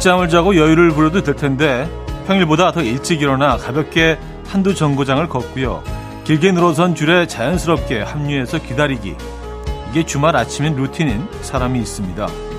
늦잠을 자고 여유를 부려도 될 텐데 평일보다 더 일찍 일어나 가볍게 한두 정거장을 걷고요. 길게 늘어선 줄에 자연스럽게 합류해서 기다리기. 이게 주말 아침인 루틴인 사람이 있습니다.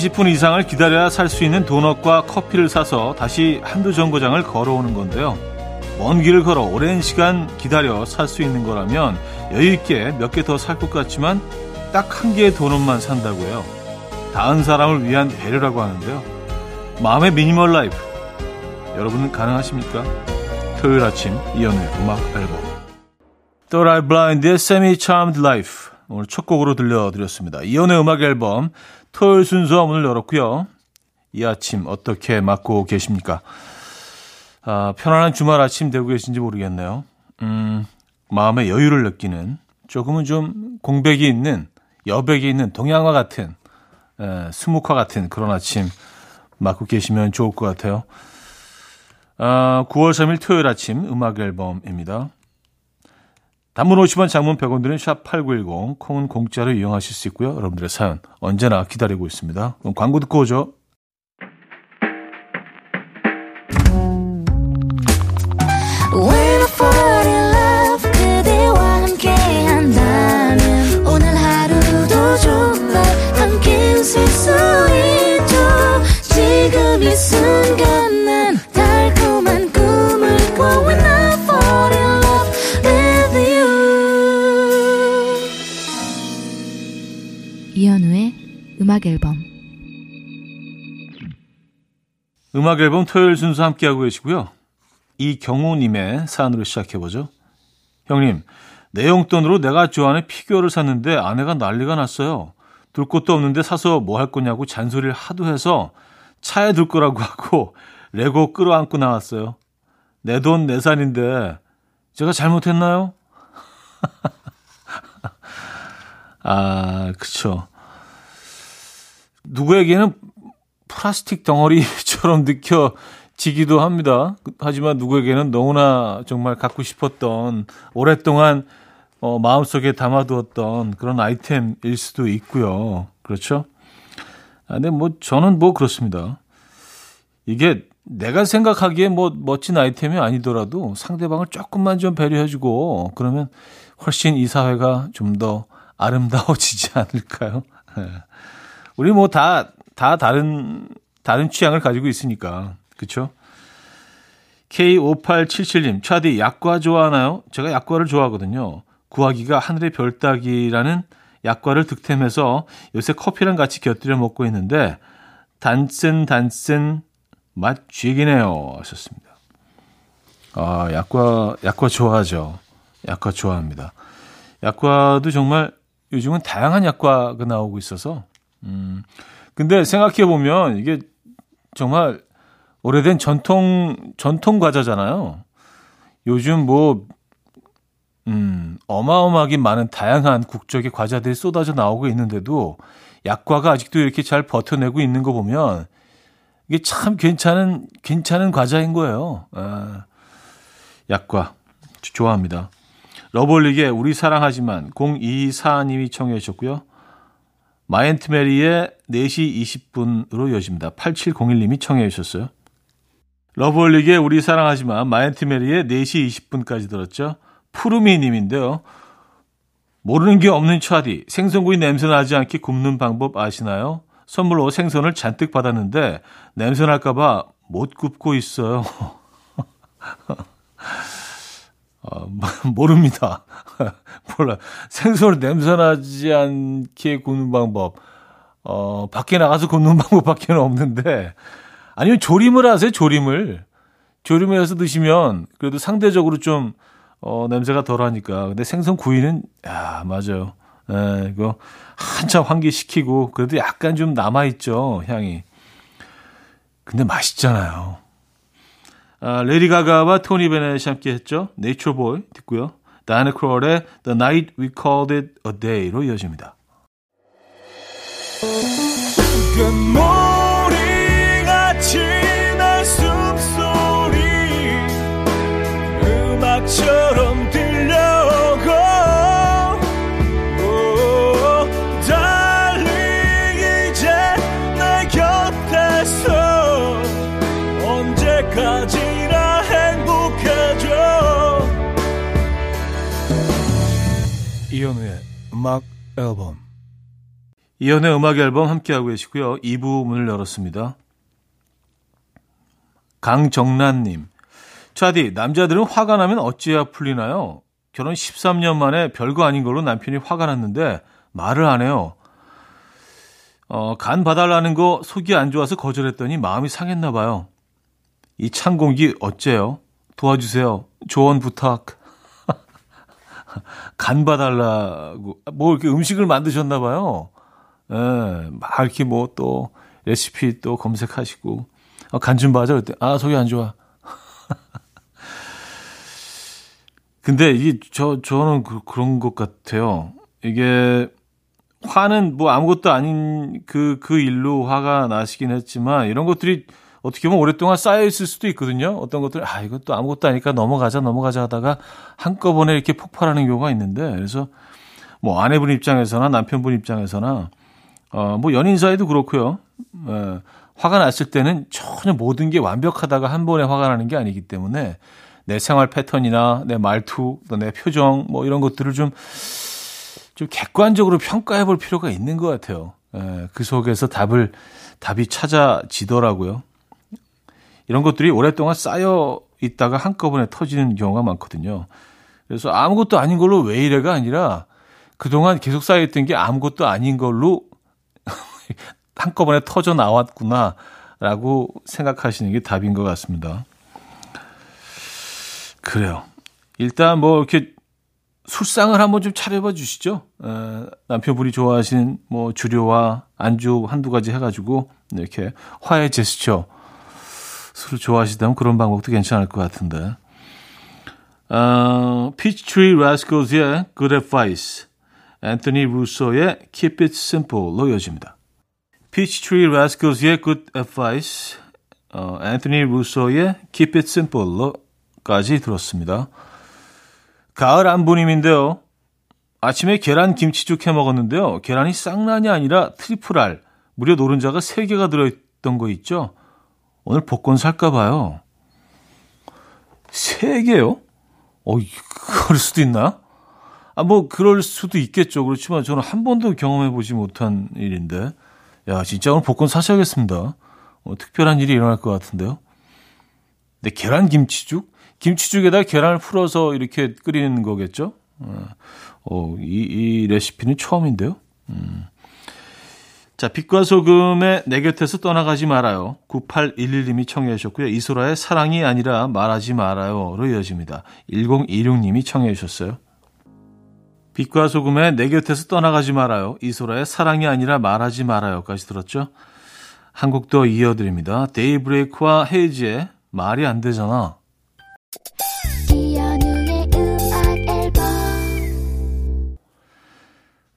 30분 이상을 기다려야 살 수 있는 도넛과 커피를 사서 다시 한두 정거장을 걸어오는 건데요. 먼 길을 걸어 오랜 시간 기다려 살 수 있는 거라면 여유 있게 몇 개 더 살 것 같지만 딱 한 개의 도넛만 산다고요. 다른 사람을 위한 배려라고 하는데요. 마음의 미니멀 라이프. 여러분은 가능하십니까? 토요일 아침 이현우의 음악 앨범. Third Eye Blind의 Semi Charmed Life. 오늘 첫 곡으로 들려드렸습니다. 이현우의 음악 앨범 토요일 순서 문을 열었고요. 이 아침 어떻게 맞고 계십니까? 아, 편안한 주말 아침 되고 계신지 모르겠네요. 음, 마음의 여유를 느끼는 조금은 좀 공백이 있는 여백이 있는 동양화 같은 에, 수묵화 같은 그런 아침 맞고 계시면 좋을 것 같아요. 아, 9월 3일 토요일 아침 음악 앨범입니다. 단문 50원, 장문 100원 드는 샵8910, 콩은 공짜로 이용하실 수 있고요. 여러분들의 사연 언제나 기다리고 있습니다. 그럼 광고 듣고 오죠. 음악 앨범 음악 앨범 토요일 순서 함께하고 계시고요. 이경우님의 사연으로 시작해보죠. 형님, 내 용돈으로 내가 좋아하는 피규어를 샀는데 아내가 난리가 났어요. 둘 곳도 없는데 사서 뭐 할 거냐고 잔소리를 하도 해서 차에 둘 거라고 하고 레고 끌어안고 나왔어요. 내 돈 내산인데 제가 잘못했나요? 아, 그쵸. 누구에게는 플라스틱 덩어리처럼 느껴지기도 합니다. 하지만 누구에게는 너무나 정말 갖고 싶었던 오랫동안 어, 마음속에 담아두었던 그런 아이템일 수도 있고요. 그렇죠? 아, 근데 뭐 저는 뭐 그렇습니다. 이게 내가 생각하기에 뭐 멋진 아이템이 아니더라도 상대방을 조금만 좀 배려해주고 그러면 훨씬 이 사회가 좀더 아름다워지지 않을까요? 네. 우리 뭐 다, 다 다른, 다른 취향을 가지고 있으니까. 그쵸? K5877님, 차디, 약과 좋아하나요? 제가 약과를 좋아하거든요. 구하기가 하늘의 별 따기라는 약과를 득템해서 요새 커피랑 같이 곁들여 먹고 있는데, 단쓴, 단쓴, 맛 쥐기네요. 하셨습니다. 아, 약과, 약과 좋아하죠. 약과 좋아합니다. 약과도 정말 요즘은 다양한 약과가 나오고 있어서 음. 근데 생각해 보면 이게 정말 오래된 전통 전통 과자잖아요. 요즘 뭐 음, 어마어마하게 많은 다양한 국적의 과자들이 쏟아져 나오고 있는데도 약과가 아직도 이렇게 잘 버텨내고 있는 거 보면 이게 참 괜찮은 괜찮은 과자인 거예요. 아, 약과 좋아합니다. 러브홀릭의 우리 사랑하지만 0224님이 청해 주셨고요. 마이앤트 메리의 4시 20분으로 이어집니다. 8701님이 청해 주셨어요. 러브홀릭의 우리 사랑하지만 마이앤트 메리의 4시 20분까지 들었죠. 푸르미 님인데요. 모르는 게 없는 차디. 생선구이 냄새 나지 않게 굽는 방법 아시나요? 선물로 생선을 잔뜩 받았는데 냄새 날까봐 못 굽고 있어요. 어, 모릅니다. 몰라. 생선을 냄새 나지 않게 굽는 방법. 어, 밖에 나가서 굽는 방법밖에 없는데. 아니면 조림을 하세요, 조림을. 조림을 해서 드시면 그래도 상대적으로 좀, 어, 냄새가 덜 하니까. 근데 생선 구이는, 야, 맞아요. 예, 이거 한참 환기시키고, 그래도 약간 좀 남아있죠, 향이. 근데 맛있잖아요. 아, 레이디 가가와 토니 베넷이 함께 했죠. Nature Boy 듣고요. 다이애나 크롤의 The Night We Called It A Day로 이어집니다. 이현우의 음악 앨범 이연의 음악 앨범 함께하고 계시고요. 2부 문을 열었습니다. 강정란님. 차디, 남자들은 화가 나면 어찌해야 풀리나요? 결혼 13년 만에 별거 아닌 걸로 남편이 화가 났는데 말을 안 해요. 어, 간 봐달라는 거 속이 안 좋아서 거절했더니 마음이 상했나 봐요. 이 찬 공기 어째요? 도와주세요. 조언 부탁. 간 봐달라고. 뭐 이렇게 음식을 만드셨나 봐요. 예, 막 이렇게 뭐 또 레시피 또 검색하시고 어, 간좀 봐줘 그때 아 속이 안 좋아. 근데 이게 저 저는 그, 그런 것 같아요. 이게 화는 뭐 아무것도 아닌 그그 그 일로 화가 나시긴 했지만 이런 것들이 어떻게 보면 오랫동안 쌓여 있을 수도 있거든요. 어떤 것들 아 이것도 아무것도 아니까 넘어가자 넘어가자 하다가 한꺼번에 이렇게 폭발하는 경우가 있는데 그래서 뭐 아내분 입장에서나 남편분 입장에서나 어, 뭐 연인 사이도 그렇고요. 어, 화가 났을 때는 전혀 모든 게 완벽하다가 한 번에 화가 나는 게 아니기 때문에 내 생활 패턴이나 내 말투, 또 내 표정 뭐 이런 것들을 좀, 좀 객관적으로 평가해 볼 필요가 있는 것 같아요. 에, 그 속에서 답을, 답이 찾아지더라고요. 이런 것들이 오랫동안 쌓여 있다가 한꺼번에 터지는 경우가 많거든요. 그래서 아무것도 아닌 걸로 왜 이래가 아니라 그동안 계속 쌓여있던 게 아무것도 아닌 걸로 한꺼번에 터져 나왔구나라고 생각하시는 게 답인 것 같습니다. 그래요. 일단 뭐 이렇게 술상을 한번 좀 차려봐 주시죠. 에, 남편분이 좋아하시는 뭐 주류와 안주 한두 가지 해가지고 이렇게 화해 제스처 술을 좋아하시다면 그런 방법도 괜찮을 것 같은데. 어, Peachtree Rascals의 Good Advice, Anthony Russo의 Keep It Simple로 이어집니다. Peachtree Rascals의 Good Advice, 어, Anthony Russo의 Keep It Simple로까지 들었습니다. 가을 안부님인데요. 아침에 계란 김치죽 해 먹었는데요. 계란이 쌍란이 아니라 triple 알, 무려 노른자가 3개가 들어있던 거 있죠? 오늘 복권 살까 봐요. 3개요? 어, 그럴 수도 있나? 아, 뭐, 그럴 수도 있겠죠. 그렇지만 저는 한 번도 경험해보지 못한 일인데. 야, 진짜 오늘 복권 사셔야겠습니다. 어, 특별한 일이 일어날 것 같은데요. 근데 계란 김치죽? 김치죽에다 계란을 풀어서 이렇게 끓이는 거겠죠? 어, 어 이, 이 레시피는 처음인데요. 음. 자, 빛과 소금의 내 곁에서 떠나가지 말아요. 9811님이 청해 주셨고요. 이소라의 사랑이 아니라 말하지 말아요로 이어집니다. 1026님이 청해 주셨어요. 빛과 소금의 내 곁에서 떠나가지 말아요. 이소라의 사랑이 아니라 말하지 말아요까지 들었죠. 한 곡 더 이어드립니다. 데이브레이크와 헤이지의 말이 안 되잖아.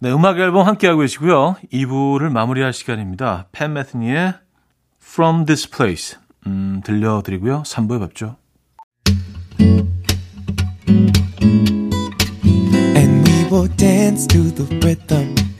네, 음악 앨범 함께하고 계시고요. 2부를 마무리할 시간입니다. 팬 매트니의 From This Place 음, 들려드리고요. 3부에 뵙죠. will dance to the rhythm.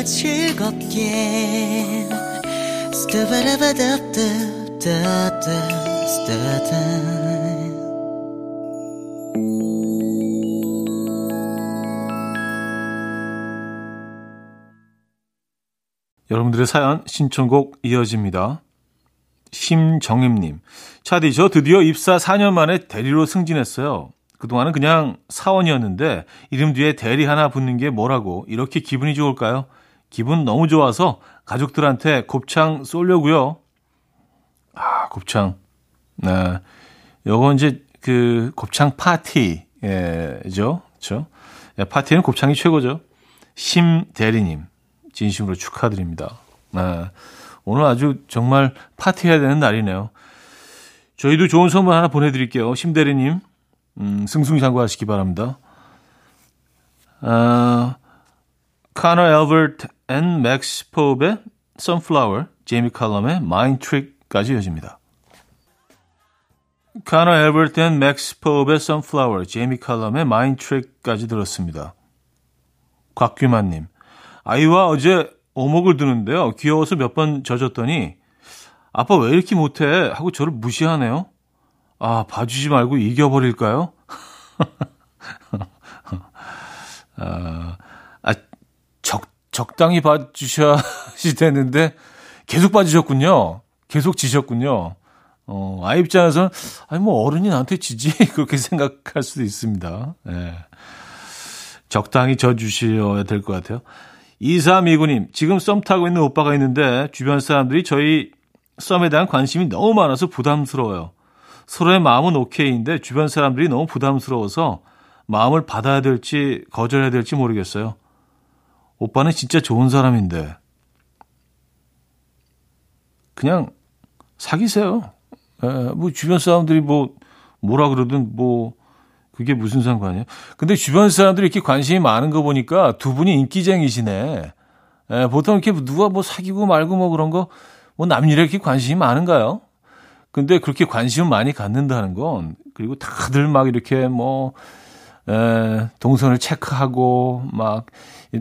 들어봐요 즐겁게 여러분들의 사연 신청곡 이어집니다. 심정임님, 차디 저 드디어 입사 4년 만에 대리로 승진했어요. 그동안은 그냥 사원이었는데 이름 뒤에 대리 하나 붙는 게 뭐라고 이렇게 기분이 좋을까요? 기분 너무 좋아서 가족들한테 곱창 쏠려고요. 아, 곱창. 네. 요건 이제 그 곱창 파티죠. 그렇죠? 네, 파티는 곱창이 최고죠. 심 대리님 진심으로 축하드립니다. 네. 오늘 아주 정말 파티해야 되는 날이네요. 저희도 좋은 선물 하나 보내드릴게요. 심 대리님 음, 승승장구하시기 바랍니다. 아, Conor Albert and Max Pope의 Sunflower, 제이미 칼럼의 Mind Trick까지 이어집니다. Conor Albert and Max Pope의 Sunflower, 제이미 칼럼의 Mind Trick까지 들었습니다. 곽규만님, 아이와 어제 오목을 두는데요. 귀여워서 몇 번 져줬더니 아빠 왜 이렇게 못해? 하고 저를 무시하네요. 아, 봐주지 말고 이겨버릴까요? 아, 아, 적, 적당히 봐주셔야 되는데 계속 봐주셨군요. 계속 지셨군요. 어, 아이 입장에서는, 아니, 뭐, 어른이 나한테 지지? 그렇게 생각할 수도 있습니다. 예. 적당히 져주셔야 될 것 같아요. 2329님, 지금 썸 타고 있는 오빠가 있는데, 주변 사람들이 저희 썸에 대한 관심이 너무 많아서 부담스러워요. 서로의 마음은 오케이인데 주변 사람들이 너무 부담스러워서 마음을 받아야 될지 거절해야 될지 모르겠어요. 오빠는 진짜 좋은 사람인데 그냥 사귀세요. 에, 뭐 주변 사람들이 뭐 뭐라 그러든 뭐 그게 무슨 상관이에요? 근데 주변 사람들이 이렇게 관심이 많은 거 보니까 두 분이 인기쟁이시네. 에, 보통 이렇게 누가 뭐 사귀고 말고 뭐 그런 거 뭐 남일에 이렇게 관심이 많은가요? 근데 그렇게 관심을 많이 갖는다는 건 그리고 다들 막 이렇게 뭐 에, 동선을 체크하고 막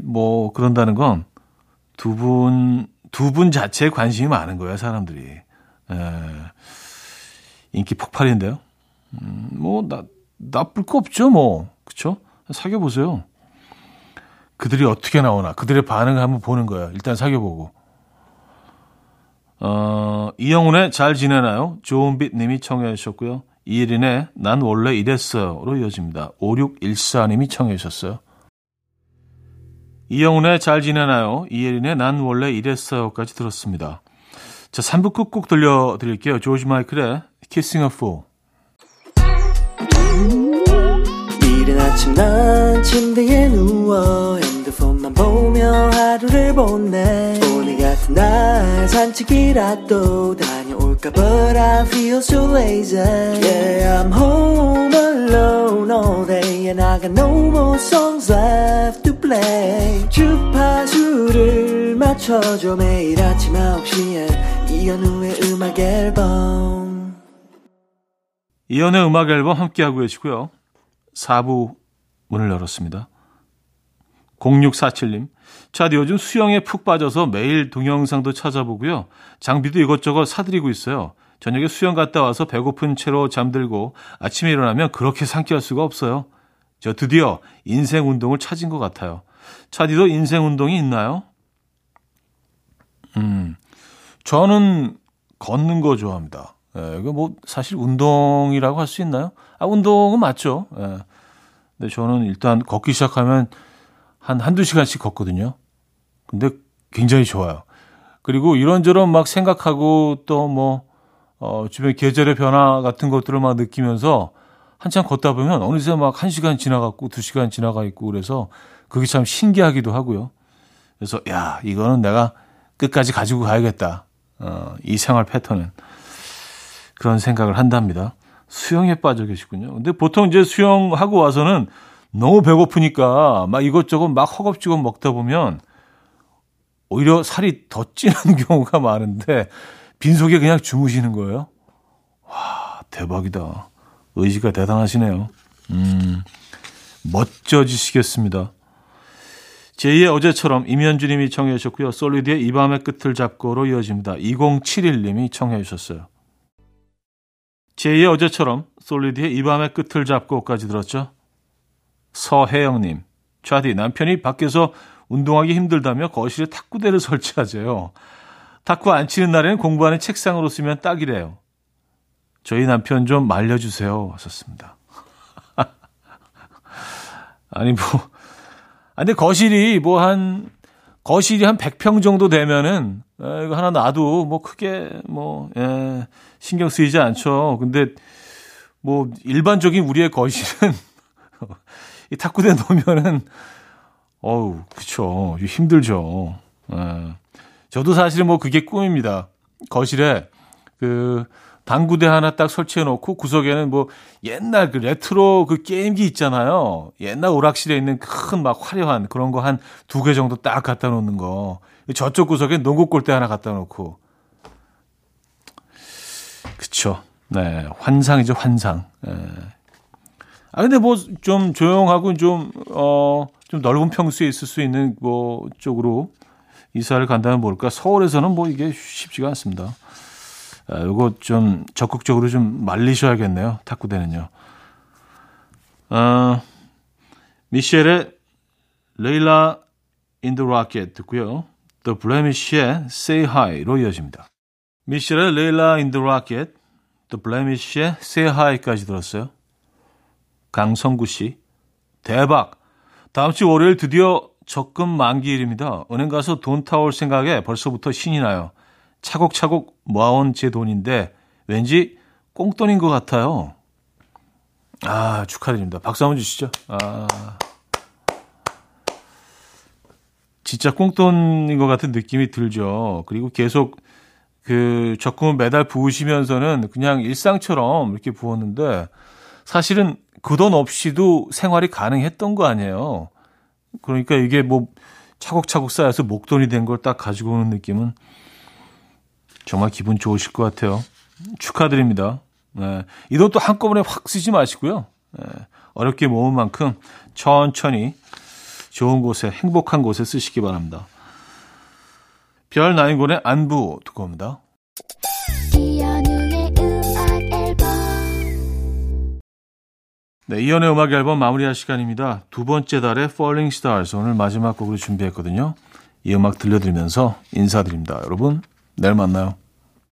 뭐 그런다는 건 두 분 두 분 자체에 관심이 많은 거예요 사람들이 에, 인기 폭발인데요. 음, 뭐 나, 나쁠 거 없죠 뭐 그쵸? 사귀어 보세요. 그들이 어떻게 나오나 그들의 반응을 한번 보는 거예요. 일단 사귀어 보고. 어, 이영훈의 잘 지내나요? 좋은빛 님이 청해 주셨고요. 이예린의 난 원래 이랬어요로 이어집니다. 5614님이 청해 주셨어요. 이영훈의 잘 지내나요? 이예린의 난 원래 이랬어요까지 들었습니다. 자, 3부 끝곡 들려드릴게요. 조지 마이클의 Kissing a Fool. 이른 아침 난 침대에 누워 핸드폰만 보며 하루를 보내 오늘 같은 날 산책이라도 다 녀올까 But I feel so lazy Yeah I'm home alone all day And I got no more songs left to play 주파수를 맞춰줘 매일 아침 9시에 이현우의 음악 앨범 이현우의 음악 앨범 함께하고 계시고요 4부 문을 열었습니다 0647님, 차디 요즘 수영에 푹 빠져서 매일 동영상도 찾아보고요. 장비도 이것저것 사드리고 있어요. 저녁에 수영 갔다 와서 배고픈 채로 잠들고 아침에 일어나면 그렇게 상쾌할 수가 없어요. 저 드디어 인생 운동을 찾은 것 같아요. 차디도 인생 운동이 있나요? 음, 저는 걷는 거 좋아합니다. 예, 이거 뭐 사실 운동이라고 할 수 있나요? 아, 운동은 맞죠. 예. 근데 저는 일단 걷기 시작하면 한 한두 시간씩 걷거든요. 근데 굉장히 좋아요. 그리고 이런저런 막 생각하고 또 뭐, 어, 주변 계절의 변화 같은 것들을 막 느끼면서 한참 걷다 보면 어느새 막한 시간 지나갔고 두 시간 지나가 있고 그래서 그게 참 신기하기도 하고요. 그래서 야, 이거는 내가 끝까지 가지고 가야겠다. 어, 이 생활 패턴은. 그런 생각을 한답니다. 수영에 빠져 계시군요. 근데 보통 이제 수영하고 와서는 너무 배고프니까 막 이것저것 막 허겁지겁 먹다 보면 오히려 살이 더 찌는 경우가 많은데 빈속에 그냥 주무시는 거예요. 와, 대박이다. 의지가 대단하시네요. 음, 멋져지시겠습니다. 제2의 어제처럼 임현주님이 청해 주셨고요. 솔리드의 이 밤의 끝을 잡고로 이어집니다. 2071님이 청해 주셨어요. 제2의 어제처럼 솔리드의 이 밤의 끝을 잡고까지 들었죠. 서혜영님, 좌디 남편이 밖에서 운동하기 힘들다며 거실에 탁구대를 설치하재요. 탁구 안 치는 날에는 공부하는 책상으로 쓰면 딱이래요. 저희 남편 좀 말려주세요. 하셨습니다. 아니, 뭐, 아, 근데 거실이 뭐 한, 거실이 한 100평 정도 되면은, 에, 이거 하나 놔도 뭐 크게 뭐, 예, 신경 쓰이지 않죠. 근데 뭐 일반적인 우리의 거실은 이 탁구대 놓으면은, 어우, 그쵸. 힘들죠. 예. 저도 사실은 뭐 그게 꿈입니다. 거실에 그 당구대 하나 딱 설치해 놓고 구석에는 뭐 옛날 그 레트로 그 게임기 있잖아요. 옛날 오락실에 있는 큰 막 화려한 그런 거 한 두 개 정도 딱 갖다 놓는 거. 저쪽 구석에 농구 골대 하나 갖다 놓고. 그쵸. 네. 환상이죠, 환상. 네. 아, 근데 뭐 좀 조용하고 좀, 어, 좀 넓은 평수에 있을 수 있는 뭐 쪽으로 이사를 간다면 모를까. 서울에서는 뭐 이게 쉽지가 않습니다. 아, 요거 좀 적극적으로 좀 말리셔야겠네요. 탁구대는요. 어, 미셸의 Layla in the Rocket 듣고요. The Blemish의 Say Hi로 이어집니다. 미셸의 Layla in the Rocket, The Blemish의 Say Hi까지 들었어요. 강성구 씨, 대박! 다음 주 월요일 드디어 적금 만기일입니다. 은행 가서 돈 타올 생각에 벌써부터 신이 나요. 차곡차곡 모아온 제 돈인데 왠지 꽁돈인 것 같아요. 아, 축하드립니다. 박수 한번 주시죠. 아. 진짜 꽁돈인 것 같은 느낌이 들죠. 그리고 계속 그 적금을 매달 부으시면서는 그냥 일상처럼 이렇게 부었는데 사실은 그 돈 없이도 생활이 가능했던 거 아니에요. 그러니까 이게 뭐 차곡차곡 쌓여서 목돈이 된 걸 딱 가지고 오는 느낌은 정말 기분 좋으실 것 같아요. 축하드립니다. 네. 이돈 또 한꺼번에 확 쓰지 마시고요. 네. 어렵게 모은 만큼 천천히 좋은 곳에 행복한 곳에 쓰시기 바랍니다. 별 나인곤의 안부 듣고 옵니다. 네, 이연의 음악 앨범 마무리할 시간입니다. 두 번째 달의 Falling Stars 오늘 마지막 곡으로 준비했거든요. 이 음악 들려드리면서 인사드립니다. 여러분, 내일 만나요.